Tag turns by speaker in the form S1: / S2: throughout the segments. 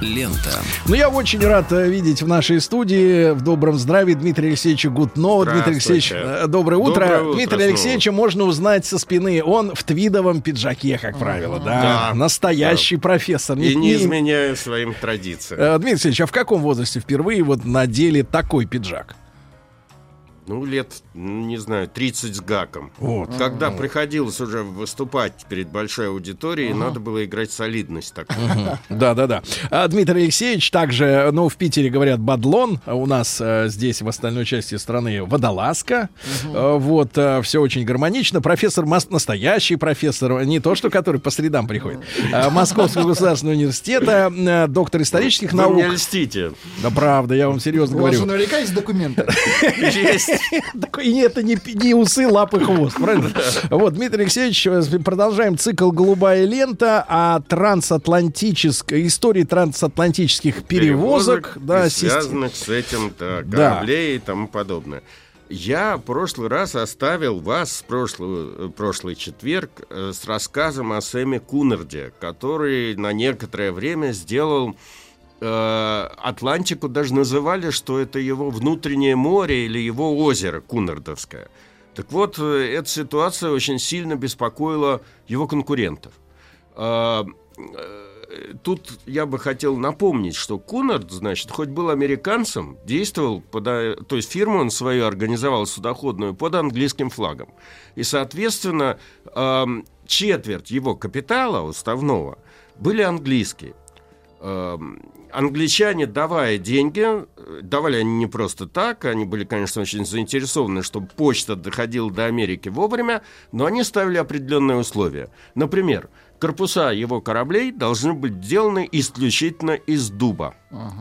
S1: Лента.
S2: Ну, я очень рад э, видеть в нашей студии в добром здравии Дмитрия Алексеевича Гутно. Дмитрий Алексеевич, э, доброе утро.
S3: Доброе утро
S2: Дмитрия
S3: снова.
S2: Алексеевича можно узнать со спины. Он в твидовом пиджаке, как правило, да.
S3: Да.
S2: Настоящий профессор.
S3: И не
S2: Не-
S3: изменяю своим традициям.
S2: Э, Дмитрий Алексеевич, а в каком возрасте впервые вот надели такой пиджак?
S3: Ну, лет, не знаю, 30 с гаком.
S2: Вот.
S3: Когда приходилось уже выступать перед большой аудиторией, надо было играть солидность такую.
S2: Да, да, да. А, Дмитрий Алексеевич также, ну, в Питере говорят бадлон, а у нас э, здесь в остальной части страны водолазка. Э, вот, все очень гармонично. Профессор, мас- настоящий профессор, не то, что который по средам приходит, а, Московского государственного университета, э, доктор исторических
S3: Вы
S2: наук.
S3: мне льстите.
S2: Да, правда, я вам серьезно
S4: У вас
S2: говорю.
S4: наверняка есть документы.
S3: Есть.
S2: И это не, не усы, лапы, хвост, правильно? Вот, Дмитрий Алексеевич, э, продолжаем цикл «Голубая лента» о трансатлантической, истории трансатлантических перевозок. да,
S3: и
S2: систем-
S3: связанных с этим да,
S2: Да.
S3: кораблей и тому подобное. Я в прошлый раз оставил вас в прошлый, э, прошлый четверг э, с рассказом о Сэме Кунарде, который на некоторое время сделал Атлантику, даже называли, что это его внутреннее море или его озеро Кунардовское. Так вот, э, эта ситуация очень сильно беспокоила его конкурентов. А, э, Тут я бы хотел напомнить, что Кунард, значит, хоть был американцем, действовал, под, э, то есть фирму он свою организовал судоходную под английским флагом. И, соответственно, ам, четверть его капитала уставного были английские. Англичане, давая деньги, давали они не просто так, они были, конечно, очень заинтересованы, чтобы почта доходила до Америки вовремя, но они ставили определенные условия. Например, корпуса его кораблей должны быть сделаны исключительно из дуба.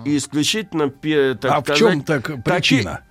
S3: И исключительно, так
S2: А в
S3: сказать,
S2: чем так причина?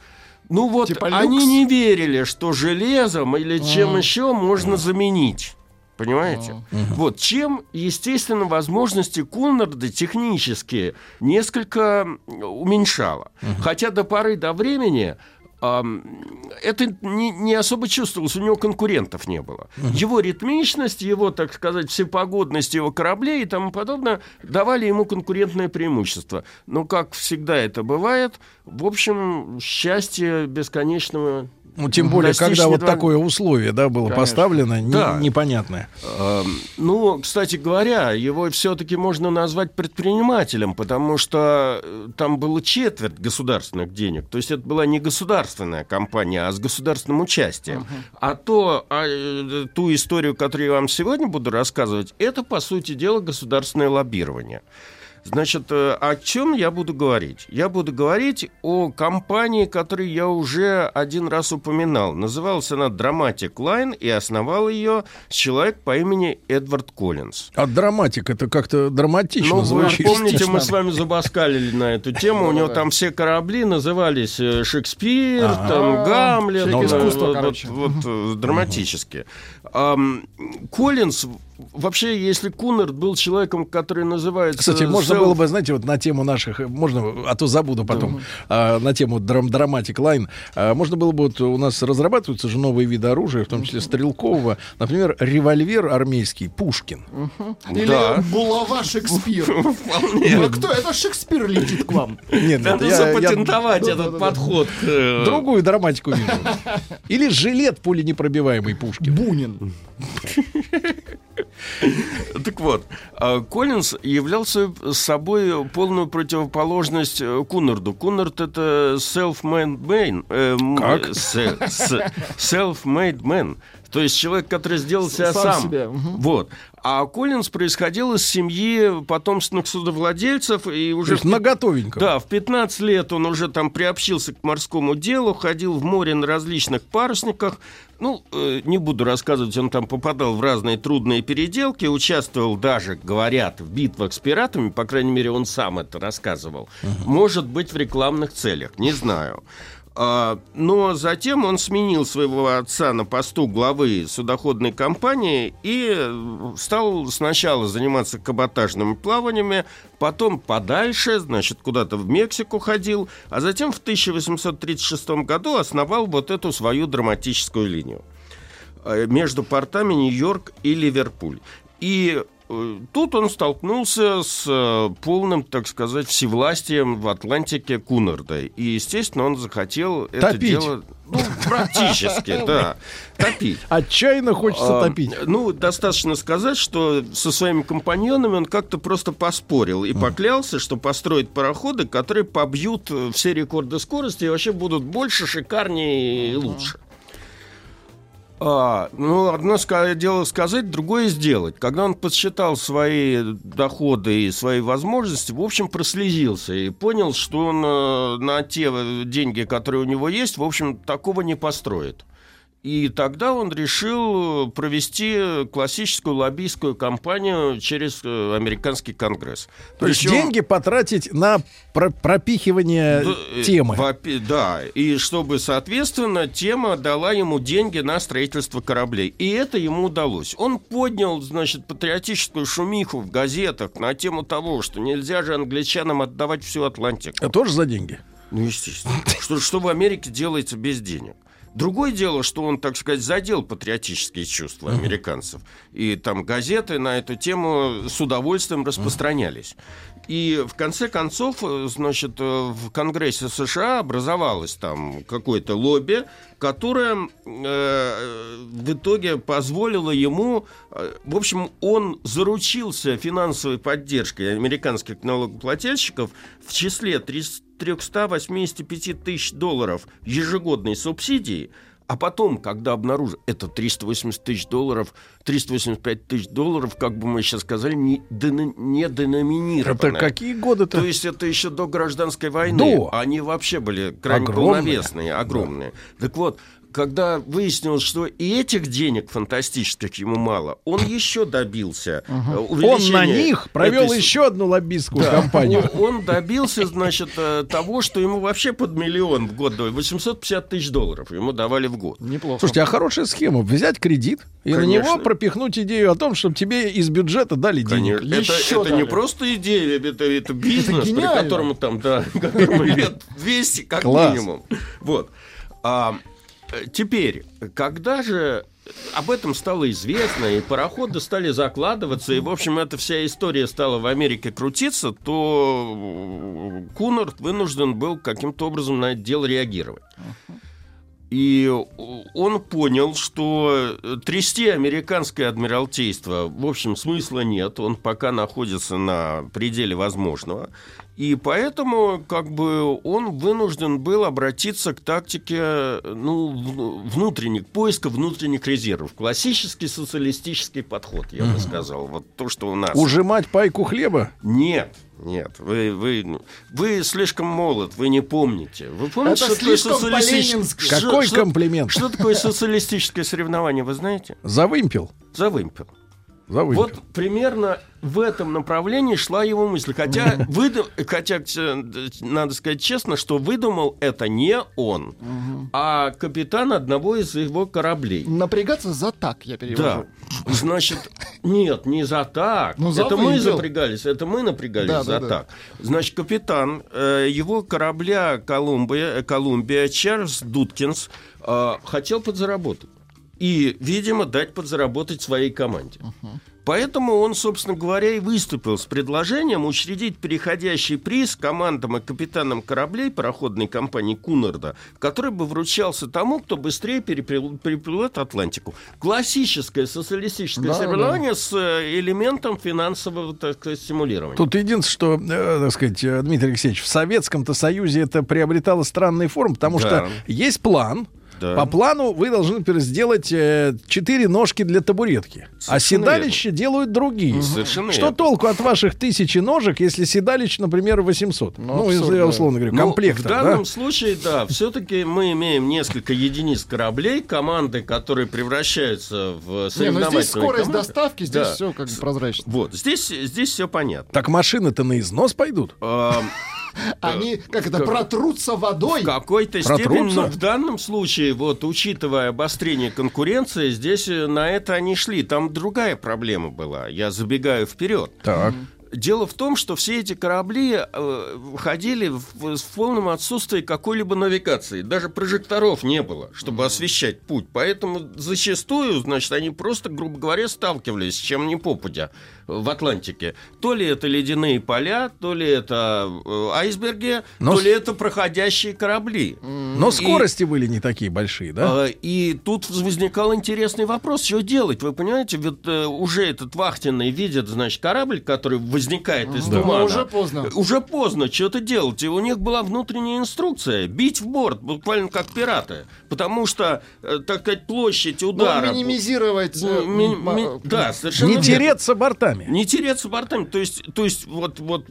S3: ну вот
S4: Типа
S3: они
S4: люкс?
S3: не верили, что железом или чем
S4: А.
S3: еще можно заменить. Понимаете? Вот чем, естественно, возможности Куннарда технические несколько уменьшало. Хотя до поры до времени это не, не особо чувствовалось, у него конкурентов не было. Его ритмичность, его, так сказать, всепогодность его кораблей и тому подобное давали ему конкурентное преимущество. Но, как всегда это бывает, в общем, счастье бесконечного
S2: Ну, тем более, когда вот такое условие, да, было
S4: Конечно.
S2: поставлено, не-
S3: Да.
S2: непонятное.
S3: Эм, Ну, кстати говоря, его все-таки можно назвать предпринимателем, потому что э, там было четверть государственных денег. То есть это была не государственная компания, а с государственным участием. А то, а, э, ту историю, которую я вам сегодня буду рассказывать, это, по сути дела, государственное лоббирование. Значит, э, о чем я буду говорить? Я буду говорить о компании, которую я уже один раз упоминал. Называлась она Dramatic Line, и основал ее человек по имени Эдвард Коллинз.
S2: А драматик, это как-то драматично
S3: Ну, вы
S2: звучит.
S3: помните, мы с вами забаскалили на эту тему. У него там все корабли назывались э, Шекспир, там Гамлет,
S4: Человек
S3: э,
S4: искусства,
S3: вот,
S4: короче.
S3: вот, драматически. Ам, Коллинз, вообще, если Кунард был человеком, который называется...
S2: Кстати, можно
S3: self-
S2: было бы, знаете, вот на тему наших, можно, а то забуду потом, а, на тему драм, Dramatic Line, а, можно было бы, вот у нас разрабатываются же новые виды оружия, в том числе стрелкового, например, револьвер армейский Пушкин.
S4: Или
S3: Да.
S4: булава Шекспир. Ну, кто? Это Шекспир летит к вам.
S2: Нет,
S3: Надо запатентовать этот подход. э,
S2: другую драматику вижу. Или жилет пуленепробиваемый Пушкин.
S4: Бунин.
S3: Так вот, а, Коллинз являлся собой полную противоположность э, Кунарду. Кунард это self-made man. э,
S2: Как?
S3: э, Self-made man. То есть человек, который сделал себя
S4: Сам
S3: сам.
S4: себя, мгм.
S3: Вот. А Коллинз происходил из семьи потомственных судовладельцев и
S2: То
S3: уже
S2: есть наготовенько.
S3: да, в 15 лет он уже там приобщился к морскому делу, ходил в море на различных парусниках. Ну, э, не буду рассказывать, он там попадал в разные трудные переделки, участвовал даже, говорят, в битвах с пиратами, по крайней мере, он сам это рассказывал. Может быть, в рекламных целях, не знаю. А, Но затем он сменил своего отца на посту главы судоходной компании и э, стал сначала заниматься каботажными плаваниями, потом подальше, значит, куда-то в Мексику ходил, а затем в 1836 году основал вот эту свою драматическую линию э, между портами Нью-Йорк и Ливерпуль. И тут он столкнулся с э, полным, так сказать, всевластием в Атлантике Кунарда. И, естественно, он захотел это
S2: Топить.
S3: дело... Ну, практически, да. Топить.
S2: Отчаянно хочется
S3: А,
S2: топить.
S3: Ну, достаточно сказать, что со своими компаньонами он как-то просто поспорил и поклялся, что построит пароходы, которые побьют э, все рекорды скорости и вообще будут больше, шикарнее и лучше. А, ну, одно дело сказать, другое сделать. Когда он подсчитал свои доходы и свои возможности, в общем, прослезился и понял, что он э, на те э, деньги, которые у него есть, в общем, такого не построит. И тогда он решил провести классическую лоббистскую кампанию через э, американский конгресс.
S2: То есть
S3: Причем-
S2: деньги потратить на про- пропихивание
S3: да, э,
S2: темы.
S3: Да, и чтобы, соответственно, тема дала ему деньги на строительство кораблей. И это ему удалось. Он поднял, значит, патриотическую шумиху в газетах на тему того, что нельзя же англичанам отдавать всю Атлантику.
S2: А тоже за деньги.
S3: Ну, естественно. Что, что в Америке делается без денег. Другое дело, что он, так сказать, задел патриотические чувства американцев. И там газеты на эту тему с удовольствием распространялись. И в конце концов, э, значит, э, в Конгрессе США образовалось там какое-то лобби, которое э, в итоге позволило ему, э, в общем, он заручился финансовой поддержкой американских налогоплательщиков в числе 300 385 тысяч долларов ежегодной субсидии, а потом, когда обнаружил, это 380 тысяч долларов, 385 тысяч долларов, как бы мы сейчас сказали, не, дено- не деноминировано.
S2: Это какие годы-то?
S3: То есть это еще до гражданской войны.
S2: До.
S3: Они вообще были крайне
S2: Огромные.
S3: полновесные, огромные. Так вот, когда выяснилось, что и этих денег фантастических ему мало, он еще добился э,
S2: Он на них провел
S3: этой
S2: еще одну лоббистскую кампанию.
S3: он, он добился, значит, э, того, что ему вообще под миллион в год давали. 850 тысяч долларов ему давали в год.
S4: Неплохо.
S2: Слушайте, а хорошая схема. Взять кредит и на него пропихнуть идею о том, чтобы тебе из бюджета дали денег.
S3: Это,
S4: Еще
S3: это не
S4: дали.
S3: просто идея, это, это бизнес, при которому там, да, которому лет 200 как
S2: Класс.
S3: минимум. Вот. А, теперь, когда же об этом стало известно, и пароходы стали закладываться, и, в общем, эта вся история стала в Америке крутиться, то э, Кунард вынужден был каким-то образом на это дело реагировать. И он понял, что э, трясти американское адмиралтейство, в общем, смысла нет. Он пока находится на пределе возможного. И поэтому, как бы, он вынужден был обратиться к тактике ну, внутренних, поиска внутренних резервов. Классический социалистический подход, я бы сказал. Вот то, что у нас...
S2: Ужимать пайку хлеба?
S3: Нет, нет, вы, вы, вы слишком молод, вы не помните. Вы помните,
S4: Это
S3: что такое социалистическое... что-
S2: Какой
S3: что-
S2: комплимент?
S3: Что такое социалистическое соревнование, вы знаете?
S2: Завымпел.
S3: За вымпел.
S2: Завымпел.
S3: Вот примерно в этом направлении шла его мысль. Хотя, выдум... Хотя э, надо сказать честно, что выдумал это не он, а капитан одного из его кораблей.
S4: Напрягаться за так, я
S3: Да.
S4: перевожу.
S3: Значит, нет, не за так.
S4: Ну, за
S3: это мы
S4: вымпел.
S3: запрягались, это мы напрягались
S4: Да,
S3: за
S4: да, да.
S3: так. Значит, капитан э, его корабля Колумбия, Колумбия Чарльз Дудкинс э, хотел подзаработать. И, видимо, дать подзаработать своей команде. Поэтому он, собственно говоря, и выступил с предложением учредить переходящий приз командам и капитанам кораблей пароходной компании Кунарда, который бы вручался тому, кто быстрее переплывет Атлантику. Классическое социалистическое
S4: Да,
S3: соревнование с э, элементом финансового, так сказать, стимулирования.
S2: Тут единственное, что, э, так сказать, э, Дмитрий Алексеевич, в Советском-то Союзе это приобретало странные формы, потому
S3: Да.
S2: что есть план.
S3: Да.
S2: По плану вы должны сделать э, четыре ножки для табуретки. а
S3: Совершенно
S2: седалище делают другие.
S3: Совершенно
S2: Что
S3: верно.
S2: толку от ваших тысячи ножек, если седалищ, например, 800?
S4: Ну,
S2: Ну, я условно говорю,
S3: Ну,
S2: комплектор,
S3: в данном
S2: да?
S3: случае, да, все-таки мы имеем несколько единиц кораблей, команды, которые превращаются в
S4: Не, ну
S3: соревновательные
S4: здесь скорость
S3: команды.
S4: доставки, здесь
S3: Да.
S4: все как бы прозрачно.
S3: Вот, здесь, здесь все понятно.
S2: Так машины-то на износ пойдут.
S4: Они, как это, протрутся водой.
S3: В какой-то степени, но в данном случае, вот, учитывая обострение конкуренции, здесь э, на это они шли. Там другая проблема была. Я забегаю вперед.
S2: Так.
S3: Дело в том, что все эти корабли э, ходили в, в полном отсутствии какой-либо навигации. Даже прожекторов не было, чтобы освещать путь. Поэтому зачастую, значит, они просто, грубо говоря, сталкивались с чем ни попадя в Атлантике. То ли это ледяные поля, то ли это э, айсберги,
S2: Но
S3: то ли это проходящие корабли.
S2: Но скорости были не такие большие, да?
S3: А, И тут возникал интересный вопрос, что делать. Вы понимаете, ведь э, уже этот вахтенный видит, значит, корабль, который возникает из
S4: Да.
S3: тумана.
S4: Но уже поздно.
S3: Уже поздно, что-то делать. И у них была внутренняя инструкция бить в борт, буквально как пираты. Потому что, э, так сказать, площадь
S4: Ну,
S3: удара...
S4: минимизировать... э,
S3: Ми- ми- да, совершенно
S2: Не
S3: верно.
S2: тереться бортами.
S3: Не тереться бортами. То есть, то есть вот, вот,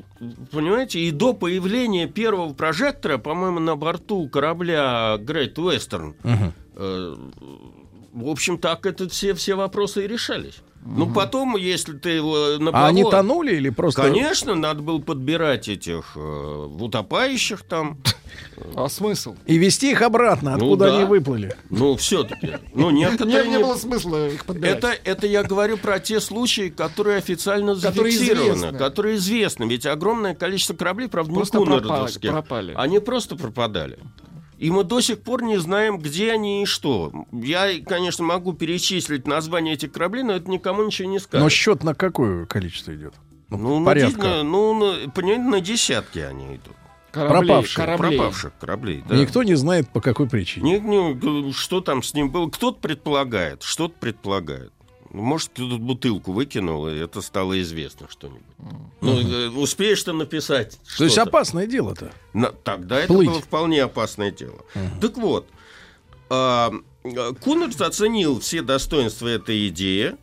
S3: понимаете, и до появления первого прожектора, по-моему, на борту корабля Great Western, э, в общем, так это все, все вопросы и решались. Ну, потом, если ты его на
S2: А они
S3: плаву-
S2: тонули или просто...
S3: Конечно, надо было подбирать этих э, утопающих там.
S4: А смысл?
S2: И вести их обратно,
S3: Ну
S2: откуда
S3: да.
S2: они выплыли.
S3: Ну, все-таки. Ну,
S4: Не,
S3: некоторые...
S4: не
S3: не-
S4: было смысла их подбирать.
S3: Это, это я говорю про те случаи, которые официально зафиксированы, которые известны. Ведь огромное количество кораблей, правда,
S4: Просто
S3: не
S4: пропали- пропали.
S3: они просто пропадали. И мы до сих пор не знаем, где они и что. Я, конечно, могу перечислить названия этих кораблей, но это никому ничего не скажет.
S2: Но счет на какое количество идет?
S3: ну, на
S2: порядка.
S3: де- ну, на- понимаете, на десятки они идут.
S4: Кораблей,
S2: пропавшие,
S4: кораблей.
S3: Пропавших кораблей. да.
S2: Никто не знает, по какой причине.
S3: Не- не, что там с ним было? Кто-то предполагает, что-то предполагает. Ну, Может, кто-то бутылку выкинул, и это стало известно что-нибудь. Ну, э, успеешь ты написать.
S2: То есть
S3: что-то.
S2: опасное дело-то.
S3: На- тогда это
S2: Плыть.
S3: было вполне опасное дело. Так вот, а, э, Кунерс оценил все достоинства этой идеи,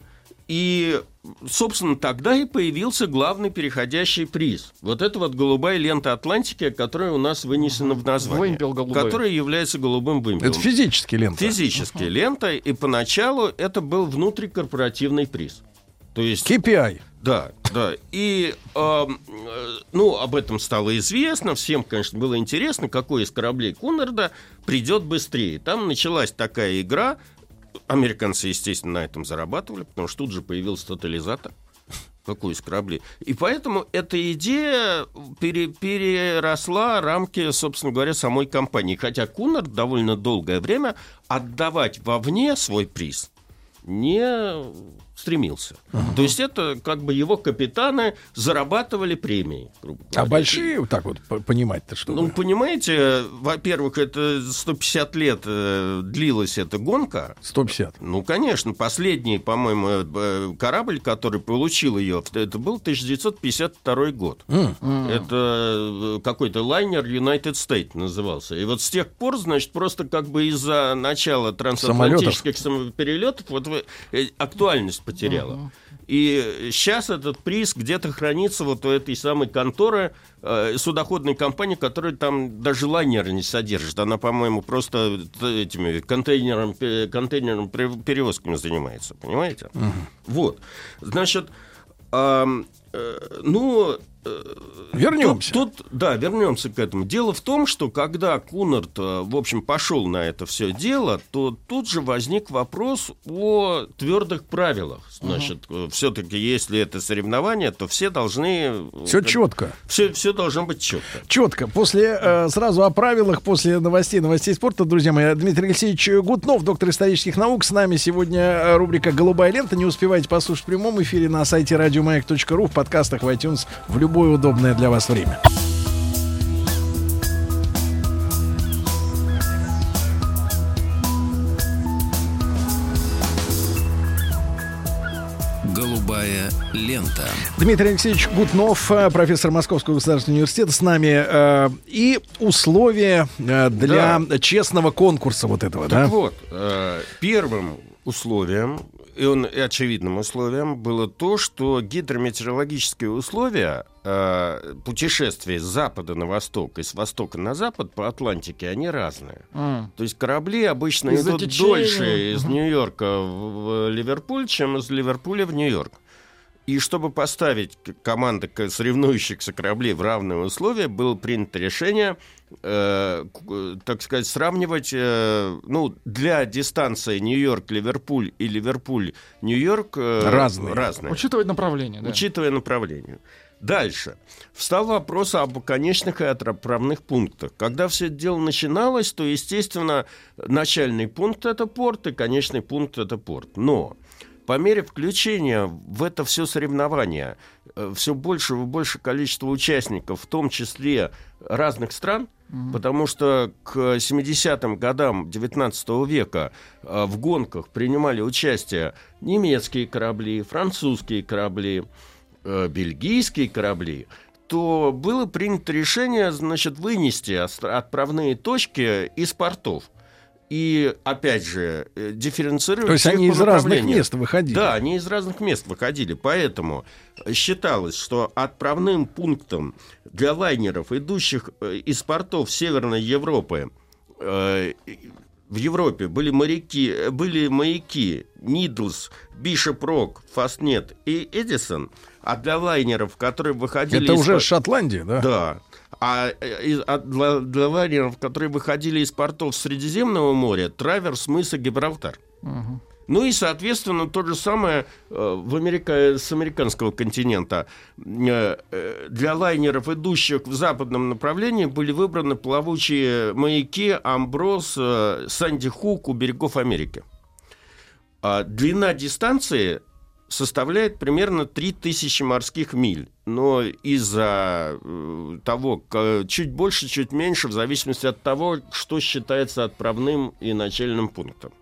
S3: и, собственно, тогда и появился главный переходящий приз. Вот это вот голубая лента Атлантики, которая у нас вынесена в название.
S4: Вымпел голубой.
S3: Которая является голубым вымпелом.
S2: Это физически лента.
S3: Физически лента, и поначалу это был внутрикорпоративный приз. То есть,
S2: KPI.
S3: да, да. И, э, ну, об этом стало известно. Всем, конечно, было интересно, какой из кораблей Кунарда придет быстрее. Там началась такая игра. Американцы, естественно, на этом зарабатывали, потому что тут же появился тотализатор. Какой из кораблей. И поэтому эта идея пере- переросла рамки, собственно говоря, самой компании. Хотя Кунард довольно долгое время отдавать вовне свой приз не стремился. То есть это как бы его капитаны зарабатывали премии. грубо
S2: А большие, вот так вот по- понимать-то что?
S3: Ну, понимаете, во-первых, это 150 лет э, длилась эта гонка.
S2: 150.
S3: Ну, конечно, последний, по-моему, э, корабль, который получил ее, это был 1952 год. Это э, какой-то лайнер United States назывался. И вот с тех пор, значит, просто как бы из-за начала трансатлантических сам- перелетов вот вы- э, актуальность потеряла. И сейчас этот приз где-то хранится вот у этой самой конторы э, судоходной компании, которая там даже лайнера не содержит. Она, по-моему, просто этими контейнером, контейнером пере- перевозками занимается, понимаете? Вот. Значит, э, ну... э,
S2: Вернемся.
S3: Тут, тут, да, вернемся к этому. Дело в том, что когда Кунарт, э, в общем, пошел на это все дело, то тут же возник вопрос о твердых правилах. Значит, все-таки, если это соревнование, то все должны...
S2: Все четко.
S3: Все, все должно быть четко.
S2: Четко. После э, сразу о правилах, после новостей, новостей спорта, друзья мои, Дмитрий Алексеевич Гутнов, доктор исторических наук, с нами сегодня э, рубрика «Голубая лента». Не успевайте послушать в прямом эфире на сайте радиомаяк.ру, подкастах в iTunes в любое удобное для вас время.
S1: Голубая лента.
S2: Дмитрий Алексеевич Гутнов, э, профессор Московского государственного университета, с нами. э, и условия э, для честного конкурса вот этого,
S3: Так
S2: да?
S3: вот, первым условием, и, он, и очевидным условием было то, что гидрометеорологические условия э, путешествия с запада на восток и с востока на запад по Атлантике, они разные.
S4: М.
S3: То есть корабли обычно
S4: Из-за
S3: идут
S4: течения.
S3: дольше из Нью-Йорка в, в Ливерпуль, чем из Ливерпуля в Нью-Йорк. И чтобы поставить команды соревнующихся кораблей в равные условия, было принято решение, э, так сказать, сравнивать, э, ну, для дистанции Нью-Йорк-Ливерпуль и Ливерпуль-Нью-Йорк э,
S2: Разные.
S3: разные
S4: Учитывать направление, да.
S3: учитывая направление. Дальше. Встал вопрос об конечных и отправных пунктах. Когда все это дело начиналось, то, естественно, начальный пункт – это порт, и конечный пункт – это порт. Но по мере включения в это все соревнование все больше и больше количество участников, в том числе разных стран, потому что к 70-м годам 19 века э, в гонках принимали участие немецкие корабли, французские корабли, э, бельгийские корабли, то было принято решение, значит, вынести отправные точки из портов. И, опять же, э, дифференцировать
S2: То есть они из разных мест выходили.
S3: Да, они из разных мест выходили. Поэтому считалось, что отправным пунктом для лайнеров, идущих э, из портов Северной Европы, э, в Европе были моряки, были маяки Нидлс, Бишоп Рок, Фастнет и Эдисон, а для лайнеров, которые выходили
S2: Это
S3: из
S2: уже Шотландия, да?
S3: да. А э, для, для лайнеров, которые выходили из портов Средиземного моря, траверс мыса Гибралтар.
S4: Мгм.
S3: Ну и, соответственно, то же самое э, в Америка... с американского континента. Э, Для лайнеров, идущих в западном направлении, были выбраны плавучие маяки Амброс, Санди Хук у берегов Америки. А длина дистанции составляет примерно 3000 морских миль. Но из-за э, того, чуть больше, чуть меньше, в зависимости от того, что считается отправным и начальным пунктом.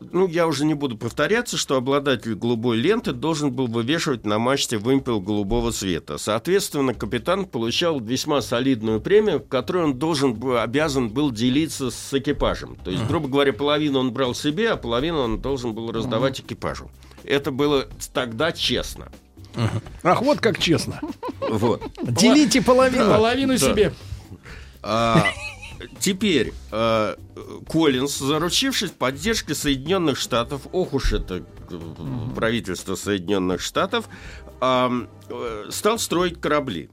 S3: А, ну, я уже не буду повторяться, что обладатель голубой ленты должен был вывешивать на мачте вымпел голубого цвета. Соответственно, капитан получал весьма солидную премию, которую он должен был, обязан был делиться с экипажем. То есть, грубо говоря, половину он брал себе, а половину он должен был раздавать экипажу. Это было тогда честно.
S2: Ах, вот как честно.
S3: Вот.
S2: Делите половину.
S4: Половину себе.
S3: Теперь э, Коллинз, заручившись поддержкой Соединенных Штатов, ох уж это э, правительство Соединенных Штатов, э, стал строить корабли.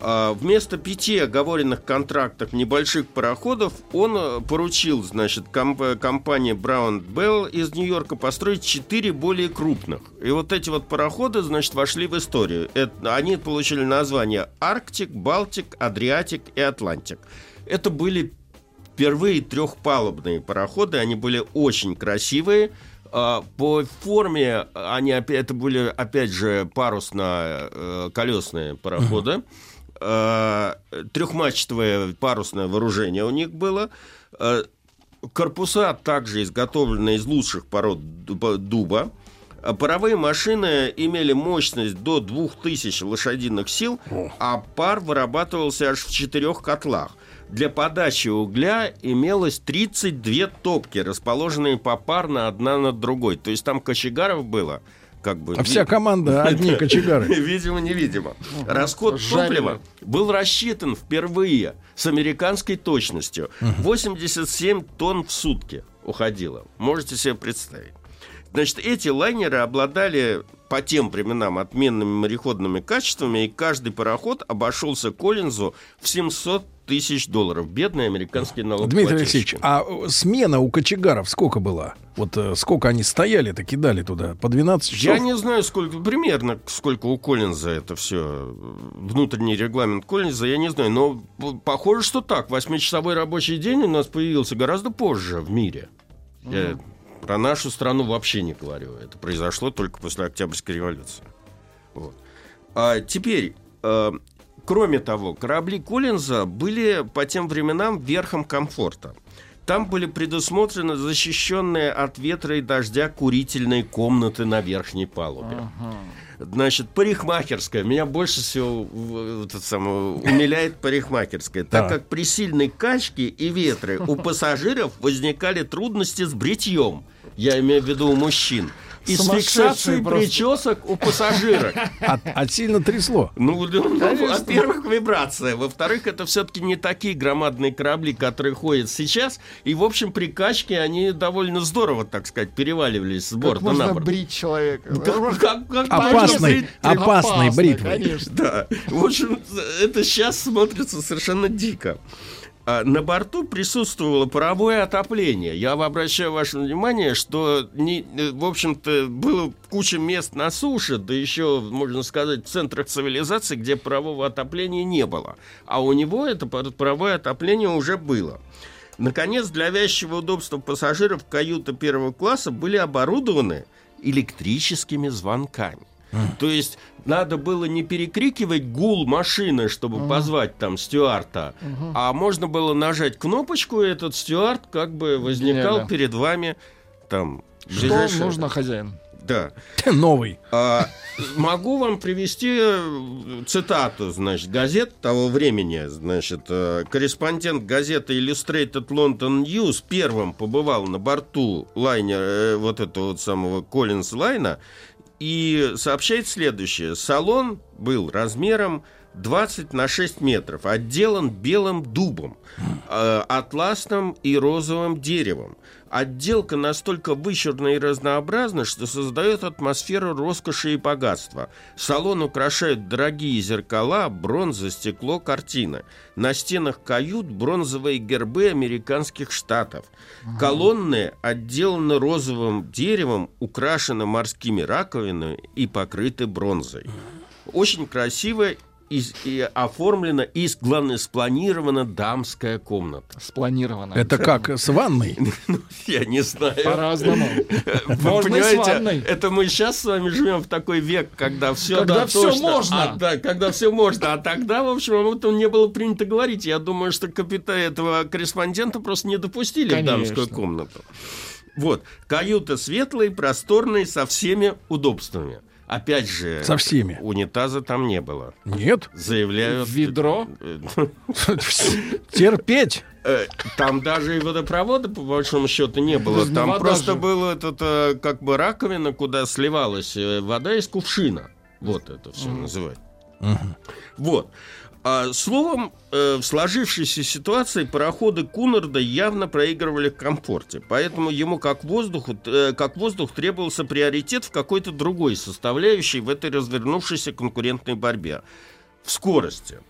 S3: А, Вместо пяти оговоренных контрактов небольших пароходов он э, поручил, значит, комп- компании Brown Bell из Нью-Йорка построить четыре более крупных. И вот эти вот пароходы, значит, вошли в историю. Это- они получили название Arctic, Baltic, Adriatic и Atlantic. Это были впервые трехпалубные пароходы, они были очень красивые. А, По форме они это были, опять же, парусно-колесные пароходы. А, Трехмачтовое парусное вооружение у них было. А, Корпуса также изготовлены из лучших пород дуба- Паровые машины имели мощность до 2000 лошадиных сил, а пар вырабатывался аж в четырех котлах. Для подачи угля имелось 32 топки, расположенные попарно одна над другой. То есть там кочегаров было как бы...
S2: А вся команда одни кочегары.
S3: Видимо, невидимо. Расход
S4: жареные.
S3: топлива был рассчитан впервые с американской точностью. 87 тонн в сутки уходило. Можете себе представить. Значит, эти лайнеры обладали по тем временам отменными мореходными качествами, и каждый пароход обошелся Коллинзу в 700 тысяч долларов. Бедные американские налогоплательщики.
S2: Дмитрий Алексеевич, а э, смена у кочегаров сколько была? Вот э, сколько они стояли-то, кидали туда? По 12 часов?
S3: Я не знаю, сколько примерно, сколько у Коллинза это все внутренний регламент Коллинза, я не знаю, но похоже, что так. Восьмичасовой рабочий день у нас появился гораздо позже в мире. Я про нашу страну вообще не говорю. Это произошло только после Октябрьской революции. Вот. А теперь, э, кроме того, корабли Коллинза были по тем временам верхом комфорта. Там были предусмотрены защищенные от ветра и дождя курительные комнаты на верхней палубе. Значит, парикмахерская. Меня больше всего вот это самое, умиляет парикмахерская. Так
S2: Так.
S3: как при сильной качке и ветре у пассажиров возникали трудности с бритьем. Я имею в виду у мужчин. И с
S4: Сумасшедшие
S3: фиксацией
S4: просто.
S3: причесок у пассажирок.
S2: От, от сильно трясло.
S3: Ну, ну,
S4: Конечно.
S3: во-первых, вибрация. Во-вторых, это все-таки не такие громадные корабли, которые ходят сейчас. И, в общем, при качке они довольно здорово, так сказать, переваливались с
S4: Как
S3: борта на
S4: можно
S3: борт.
S4: брить человека?
S3: Как- как- как
S2: Опасный, бритвой.
S4: Конечно.
S3: Да. В общем, это сейчас смотрится совершенно дико. А На борту присутствовало паровое отопление. Я обращаю ваше внимание, что, не, э, в общем-то, было куча мест на суше, да еще, можно сказать, в центрах цивилизации, где парового отопления не было. А у него это пар- паровое отопление уже было. Наконец, для вязчего удобства пассажиров каюты первого класса были оборудованы электрическими звонками. То есть надо было не перекрикивать гул машины, чтобы позвать там стюарта, а можно было нажать кнопочку, и этот стюарт как бы возникал
S4: Гениально.
S3: перед вами там.
S4: Что
S3: ближайшее-
S4: нужно хозяин?
S3: Да.
S2: Новый.
S3: А, могу вам привести э, цитату, значит, газет того времени. Значит, э, корреспондент газеты Illustrated London News первым побывал на борту лайнера, э, вот этого вот самого Коллинс Лайна, и сообщает следующее. Салон был размером 20 на 6 метров, отделан белым дубом, э, атласным и розовым деревом. Отделка настолько вычурна и разнообразна, что создает атмосферу роскоши и богатства. Салон украшают дорогие зеркала, бронза, стекло, картины. На стенах кают бронзовые гербы американских штатов. Колонны отделаны розовым деревом, украшены морскими раковинами и покрыты бронзой. Очень красивая и, и оформлена и, главное, спланирована дамская комната.
S4: Спланировано.
S2: Это как с ванной?
S3: Я не знаю.
S4: По-разному.
S3: Вы
S4: Можно и с
S3: понимаете,
S4: ванной.
S3: это мы сейчас с вами живем в такой век, когда все
S4: Когда всё можно.
S3: да, когда все можно. А тогда, в общем, об этом не было принято говорить. Я думаю, что капитана этого корреспондента просто не допустили в дамскую комнату. Вот. Каюта светлая, просторная, со всеми удобствами. Опять же,
S2: Со всеми.
S3: унитаза там не было.
S2: Нет.
S3: Заявляют...
S4: Ведро?
S2: Терпеть.
S3: Э, Там даже и водопровода, по большому счету, не было. Там просто было этот, э, как бы раковина, куда сливалась э, вода из кувшина. Вот это все называют. Вот. А, словом, э, в сложившейся ситуации пароходы Кунарда явно проигрывали в комфорте. Поэтому ему как, воздуху, э, как воздух требовался приоритет в какой-то другой составляющей в этой развернувшейся конкурентной борьбе. В скорости.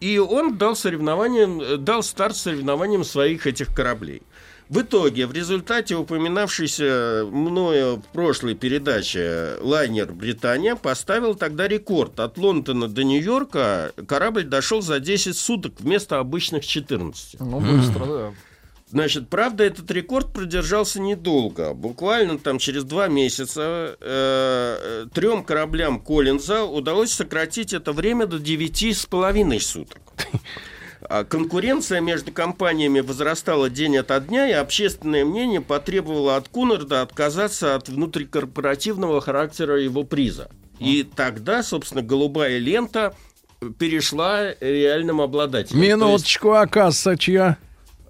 S3: И он дал соревнованиям, э, дал старт соревнованиям своих этих кораблей. В итоге, в результате упоминавшейся мною в прошлой передаче лайнер «Британия» поставил тогда рекорд. От Лондона до Нью-Йорка корабль дошел за 10 суток вместо обычных 14.
S4: Ну, быстро, да.
S3: Значит, правда, этот рекорд продержался недолго. Буквально там через два месяца э, трем кораблям Коллинза удалось сократить это время до девяти с половиной суток. А Конкуренция между компаниями возрастала день ото дня, и общественное мнение потребовало от Кунарда отказаться от внутрикорпоративного характера его приза. И тогда, собственно, голубая лента перешла реальным обладателям. То есть-
S2: Минуточку, а касса чья?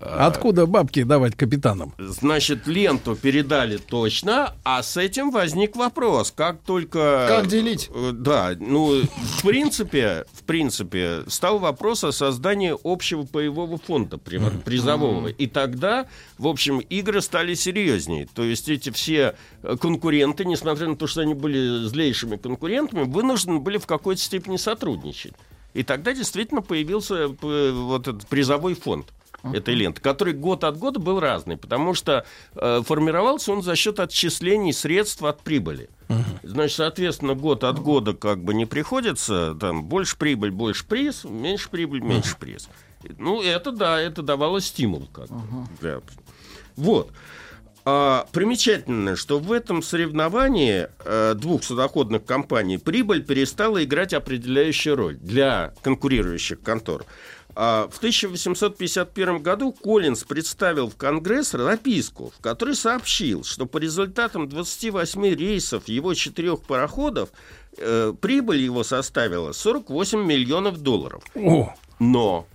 S2: Откуда бабки давать капитанам?
S3: Значит, ленту передали точно, а с этим возник вопрос, как только...
S4: Как делить?
S3: Э, Да, ну, в принципе, в принципе, стал вопрос о создании общего боевого фонда при- призового. И тогда, в общем, игры стали серьезнее. То есть эти все конкуренты, несмотря на то, что они были злейшими конкурентами, вынуждены были в какой-то степени сотрудничать. И тогда действительно появился э, вот этот призовой фонд этой ленты, который год от года был разный, потому что э, формировался он за счет отчислений средств от прибыли. Значит, соответственно, год от года как бы не приходится, там, больше прибыль, больше приз, меньше прибыль, меньше приз. Ну, это да, это давало стимул как бы. Вот. А, примечательно, что в этом соревновании э, двух судоходных компаний прибыль перестала играть определяющую роль для конкурирующих контор. А в 1851 году Коллинз представил в Конгресс записку, в которой сообщил, что по результатам 28 рейсов его четырех пароходов э, прибыль его составила 48 миллионов долларов.
S2: О,
S3: Но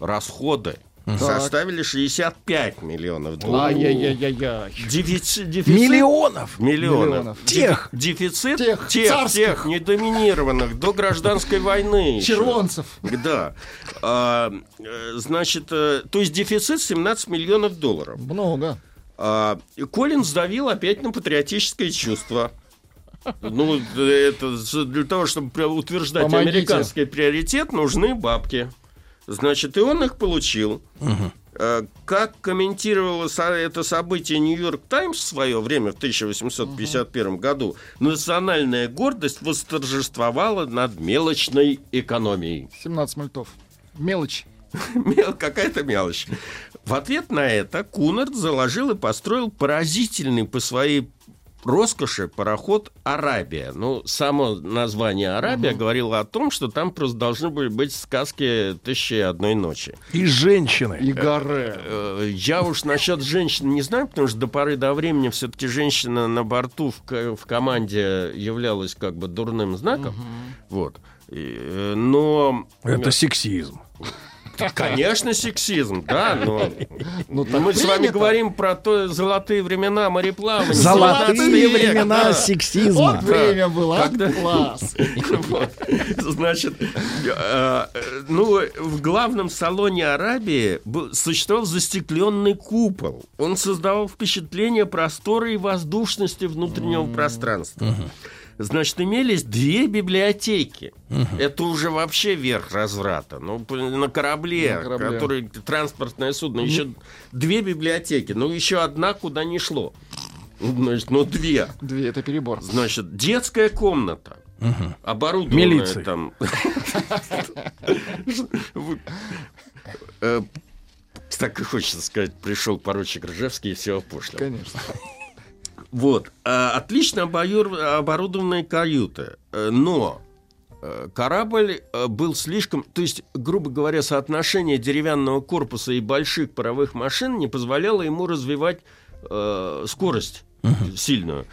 S3: расходы составили 65 миллионов долларов.
S4: Ай-яй-яй-яй-яй.
S3: Дефицит, дефицит
S2: миллионов.
S3: миллионов.
S4: Миллионов.
S2: Тех.
S3: Дефицит
S4: Тех,
S3: тех,
S4: царских.
S3: тех недоминированных до гражданской войны. еще.
S4: Червонцев.
S3: Да. А, э, значит, э, то есть дефицит 17 миллионов долларов.
S4: Много.
S3: А, и Коллинз давил опять на патриотическое чувство. Ну, это для того, чтобы утверждать
S4: Помогите.
S3: американский приоритет, нужны бабки. Значит, и он их получил. Э, Как комментировало это событие Нью-Йорк Таймс в свое время, в 1851 году, национальная гордость восторжествовала над мелочной экономией.
S4: 17 мультов. Мелочь.
S3: Мел- Какая-то мелочь. В ответ на это Кунард заложил и построил поразительный по своей роскоши пароход «Арабия». Ну, само название «Арабия» говорило о том, что там просто должны были быть сказки «Тысячи и одной ночи».
S2: И женщины.
S4: И горе.
S3: Э, Я уж насчет женщин не знаю, потому что до поры до времени все-таки женщина на борту в, в команде являлась как бы дурным знаком. Вот. И, э, но...
S2: Это сексизм.
S3: Конечно, сексизм, да, но
S4: Ну, так
S3: мы с вами говорим про то золотые времена мореплавания.
S2: Золотые
S3: 17 век,
S2: времена
S3: да.
S2: сексизма.
S4: Вот время было. а?
S3: Когда-
S4: Класс.
S3: Значит, э, ну, в главном салоне Арабии был, существовал застекленный купол. Он создавал впечатление простора и воздушности внутреннего пространства. Значит, имелись две библиотеки. Это уже вообще верх разврата. Ну, на корабле,
S4: На корабле.
S3: который транспортное судно, еще две библиотеки. Ну, еще одна куда не шло. Значит, ну, две.
S4: Две, это перебор.
S3: Значит, детская комната. Оборудованная
S2: Милицией.
S3: там. Э, Так и хочется сказать, пришел поручик Ржевский и все опошлил.
S4: Конечно.
S3: Вот. а, Отлично оборудованные каюты. Э, Но э, корабль э, был слишком... То есть, грубо говоря, соотношение деревянного корпуса и больших паровых машин не позволяло ему развивать э, скорость сильную.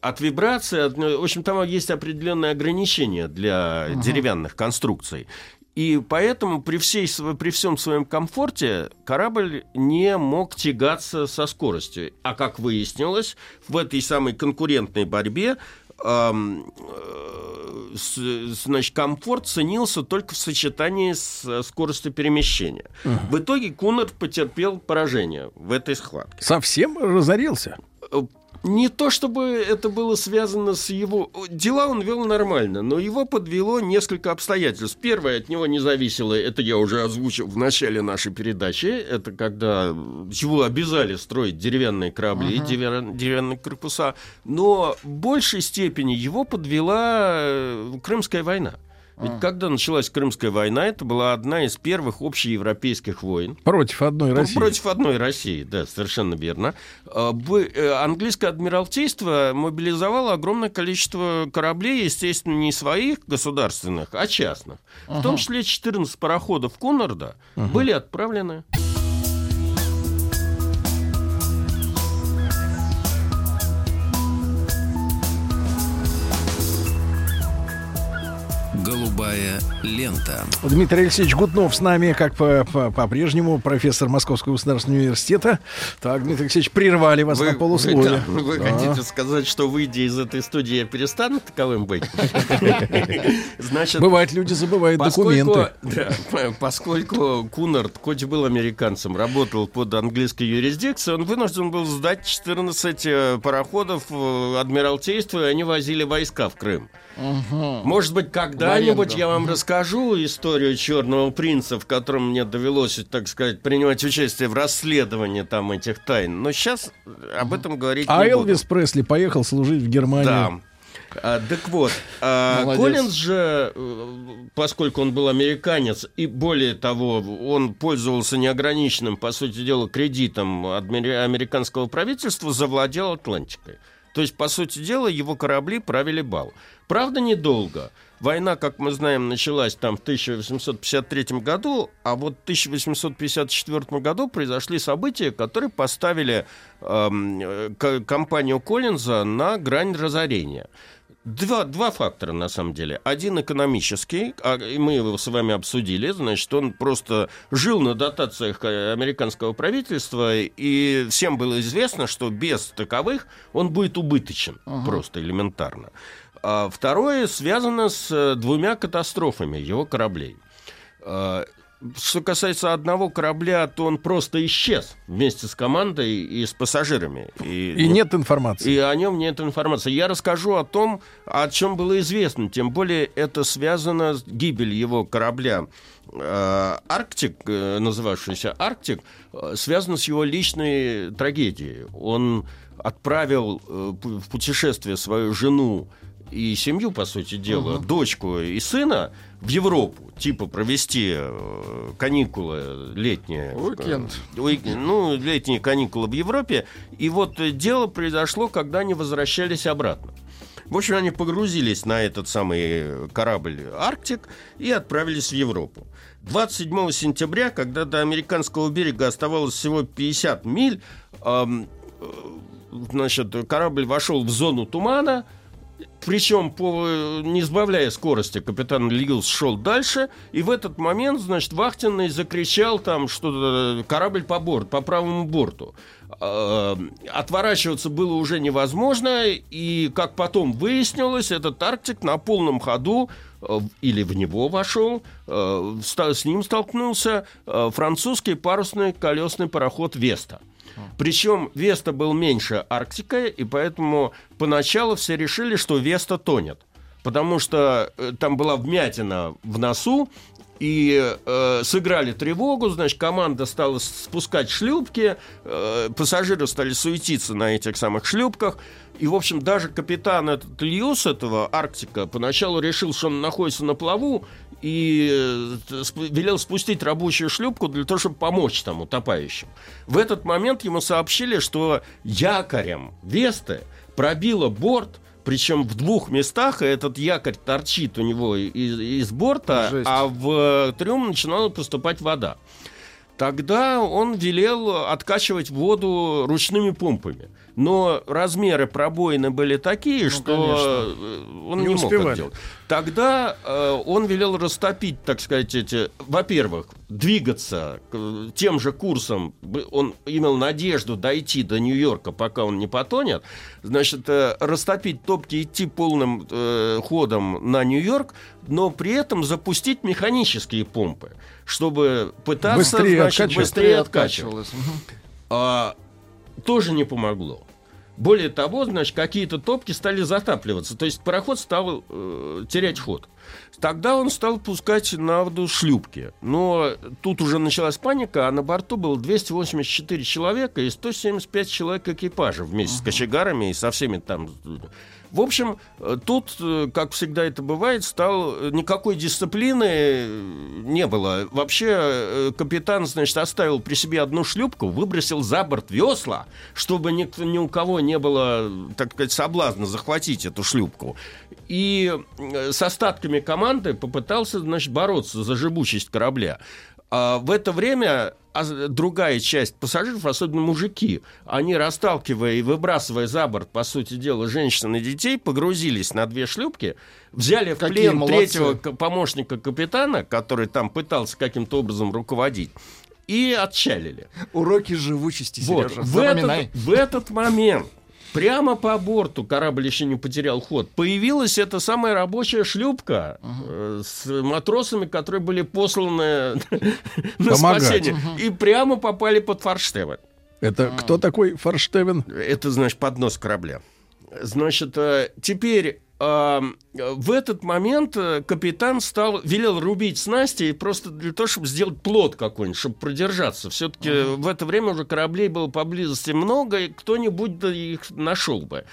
S3: От вибрации, от- ну, в общем, там есть определенные ограничения для деревянных конструкций. И поэтому при, всей, при всем своем комфорте корабль не мог тягаться со скоростью. А как выяснилось, в этой самой конкурентной борьбе э, значит, комфорт ценился только в сочетании с э, скоростью перемещения. В итоге Кунард потерпел поражение в этой схватке.
S2: Совсем разорился.
S3: Не то чтобы это было связано с его... Дела он вел нормально, но его подвело несколько обстоятельств. Первое, от него не зависело, это я уже озвучил в начале нашей передачи, это когда его обязали строить деревянные корабли, деревя- деревянные корпуса, но в большей степени его подвела э, Крымская война. Ведь когда началась Крымская война, это была одна из первых общеевропейских войн.
S2: Против одной
S3: Ну,
S2: России.
S3: Против одной России, да, совершенно верно. А, э, Английское адмиралтейство мобилизовало огромное количество кораблей, естественно, не своих государственных, а частных. В том числе 14 пароходов Кунарда были отправлены.
S1: Голубая лента.
S2: Дмитрий Алексеевич Гутнов с нами, как по- по- по-прежнему, профессор Московского государственного университета. Так, Дмитрий Алексеевич, прервали вас на полусловие.
S3: да, вы
S2: Да.
S3: хотите сказать, что выйдя из этой студии, я перестану таковым быть? Значит,
S2: Бывает, люди забывают документы.
S3: по- поскольку Кунард, хоть был американцем, работал под английской юрисдикцией, он вынужден был сдать 14 э, пароходов э, Адмиралтейству, и они возили войска в Крым. Может быть, когда-нибудь я вам расскажу историю Черного принца, в котором мне довелось, так сказать, принимать участие в расследовании там этих тайн. Но сейчас об этом говорить
S2: А
S3: не буду.
S2: Элвис Пресли поехал служить в Германию.
S3: Да. А, так вот, а. Коллинз же, э, поскольку он был американец, и более того, он пользовался неограниченным, по сути дела, кредитом американского правительства, завладел Атлантикой. То есть, по сути дела, его корабли правили бал. Правда, недолго. Война, как мы знаем, началась там в 1853 году, а вот в 1854 году произошли события, которые поставили эм, э, компанию Коллинза на грань разорения. Два, два фактора, на самом деле. Один экономический, а, мы его с вами обсудили, значит, он просто жил на дотациях э, американского правительства, и всем было известно, что без таковых он будет убыточен, просто элементарно. А второе связано с э, двумя катастрофами его кораблей. Что касается одного корабля, то он просто исчез вместе с командой и с пассажирами.
S2: И нет информации.
S3: И о нем нет информации. Я расскажу о том, о чем было известно. Тем более это связано с гибелью его корабля э, Арктик, э, называвшийся Арктик, э, связано с его личной трагедией. Он отправил в путешествие свою жену и семью, по сути дела, дочку и сына в Европу, типа провести э, каникулы летние.
S4: Уикенд.
S3: Э, уик- Ну, летние каникулы в Европе. И вот дело произошло, когда они возвращались обратно. В общем, они погрузились на этот самый корабль «Арктик» и отправились в Европу. 27 сентября, когда до американского берега оставалось всего 50 миль, ам, э, значит, корабль вошел в зону тумана, причем, по, не сбавляя скорости, капитан Льюис шел дальше, и в этот момент, значит, вахтенный закричал там, что корабль по борту, по правому борту. Э, Отворачиваться было уже невозможно, и, как потом выяснилось, этот Арктик на полном ходу э, или в него вошел, э, с ним столкнулся французский парусный колесный пароход «Веста». Причем Веста был меньше Арктика, и поэтому поначалу все решили, что Веста тонет. Потому что э, там была вмятина в носу, и э, сыграли тревогу, значит, команда стала спускать шлюпки, э, пассажиры стали суетиться на этих самых шлюпках, и, в общем, даже капитан этот Льюс этого Арктика поначалу решил, что он находится на плаву, и э, велел спустить рабочую шлюпку для того, чтобы помочь там утопающим. В этот момент ему сообщили, что якорем Весты пробило борт, причем в двух местах, этот якорь торчит у него из, из борта,
S4: Жесть.
S3: а в э, трюм начинала поступать вода. Тогда он велел откачивать воду ручными помпами. Но размеры пробоины были такие, что э, он
S2: Не
S3: не, мог это делать. Тогда э, он велел растопить, так сказать, эти... Во-первых, двигаться тем же курсом. Он имел надежду дойти до Нью-Йорка, пока он не потонет. Значит, э, растопить топки, идти полным э, ходом на Нью-Йорк, но при этом запустить механические помпы, чтобы пытаться
S2: Быстрее
S3: значит,
S2: откачивать.
S3: быстрее
S4: откачивалось.
S3: А, тоже не помогло. Более того, значит, какие-то топки стали затапливаться, то есть пароход стал э, терять ход. Тогда он стал пускать на воду шлюпки. Но тут уже началась паника, а на борту было 284 человека и 175 человек экипажа вместе с кочегарами и со всеми там. В общем, э, тут, э, как всегда это бывает, стал э, никакой дисциплины не было. Вообще капитан, значит, оставил при себе одну шлюпку, выбросил за борт весла, чтобы никто, ни у кого не было, так сказать, соблазна захватить эту шлюпку. И э, с остатками команды попытался, значит, бороться за живучесть корабля. А в это время а, другая часть пассажиров, особенно мужики, они, расталкивая и выбрасывая за борт, по сути дела, женщин и детей, погрузились на две шлюпки, взяли в
S4: Какие
S3: плен
S4: молодцы.
S3: третьего помощника капитана, который там пытался каким-то образом руководить, и отчалили.
S4: Уроки живучести,
S3: Вот.
S4: Сережа.
S3: В,
S4: Запоминай.
S3: этот, в этот момент прямо по борту корабль еще не потерял ход. Появилась эта самая рабочая шлюпка э, с матросами, которые были посланы на спасение. И прямо попали под форштевен.
S2: Это кто такой Форштевен?
S3: Это, значит, поднос корабля. Значит, э, теперь в этот момент э, капитан стал, велел рубить снасти просто для того, чтобы сделать плод какой-нибудь, чтобы продержаться. Все-таки в это время уже кораблей было поблизости много, и кто-нибудь их нашел бы.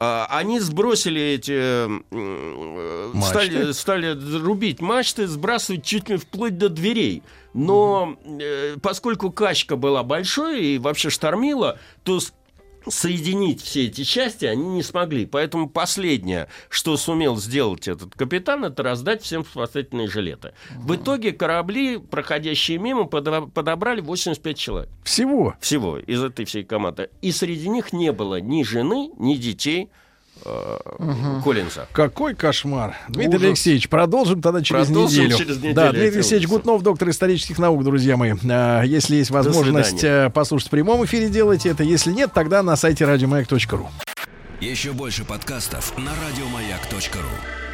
S3: А, Они сбросили эти... э,
S2: Мачты?
S3: Стали, стали рубить мачты, сбрасывать чуть ли вплоть до дверей. Но э, поскольку качка была большой и вообще штормила, то соединить все эти части они не смогли. Поэтому последнее, что сумел сделать этот капитан, это раздать всем спасательные жилеты. В итоге корабли, проходящие мимо, подо- подобрали 85 человек.
S2: Всего.
S3: Всего из этой всей команды. И среди них не было ни жены, ни детей э, Коллинза.
S2: Какой кошмар. Дмитрий
S3: Ужас.
S2: Алексеевич, продолжим тогда через
S3: Продолжим
S2: неделю.
S3: через неделю
S2: Да, Дмитрий Алексеевич. Гутнов, доктор исторических наук, друзья мои. А, Если есть возможность э, послушать в прямом эфире, делайте это. Если нет, тогда на сайте радиомаяк.ру.
S1: Еще больше подкастов на радиомаяк.ру.